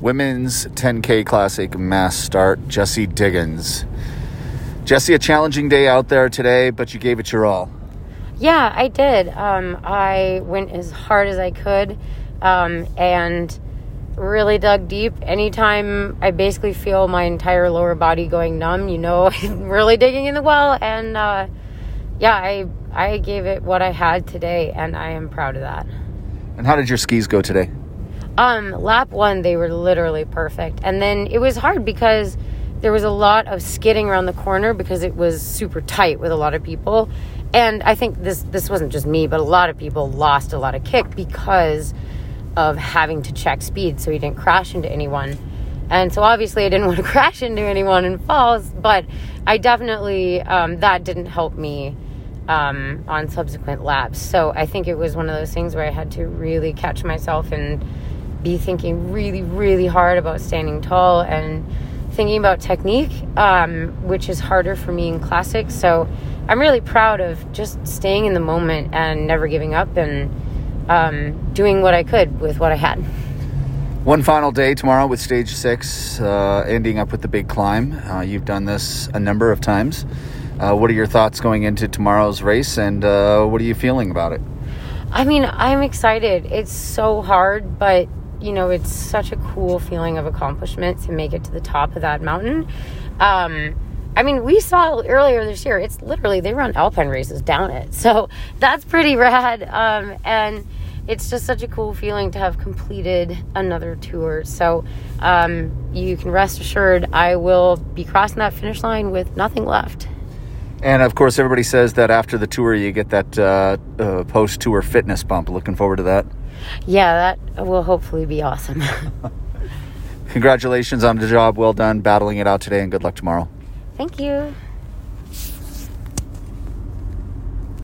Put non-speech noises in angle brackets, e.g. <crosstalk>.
Women's 10K Classic mass start, Jessie Diggins. Jessie, a challenging day out there today, but you gave it your all. Yeah, I did. Um, I went as hard as I could um, and really dug deep. Anytime I basically feel my entire lower body going numb, you know, I'm <laughs> really digging in the well. And uh, yeah, I I gave it what I had today, and I am proud of that. And how did your skis go today? Um, lap one, they were literally perfect, and then it was hard because there was a lot of skidding around the corner because it was super tight with a lot of people. And I think this this wasn't just me, but a lot of people lost a lot of kick because of having to check speed so he didn't crash into anyone. And so obviously I didn't want to <laughs> crash into anyone and falls, but I definitely, um, that didn't help me um, on subsequent laps. So I think it was one of those things where I had to really catch myself and be thinking really, really hard about standing tall and thinking about technique, um, which is harder for me in classics. So I'm really proud of just staying in the moment and never giving up and um, doing what I could with what I had. One final day tomorrow with stage six, uh, ending up with the big climb. Uh, you've done this a number of times. Uh, what are your thoughts going into tomorrow's race, and uh, what are you feeling about it? I mean, I'm excited. It's so hard, but you know, it's such a cool feeling of accomplishment to make it to the top of that mountain. Um, I mean, we saw earlier this year, it's literally, they run alpine races down it. So <laughs> that's pretty rad. Um, and it's just such a cool feeling to have completed another tour. So um, you can rest assured I will be crossing that finish line with nothing left. And of course, everybody says that after the tour, you get that uh, uh, post tour fitness bump. Looking forward to that. Yeah, that will hopefully be awesome. <laughs> Congratulations on the job. Well done battling it out today, and good luck tomorrow. Thank you.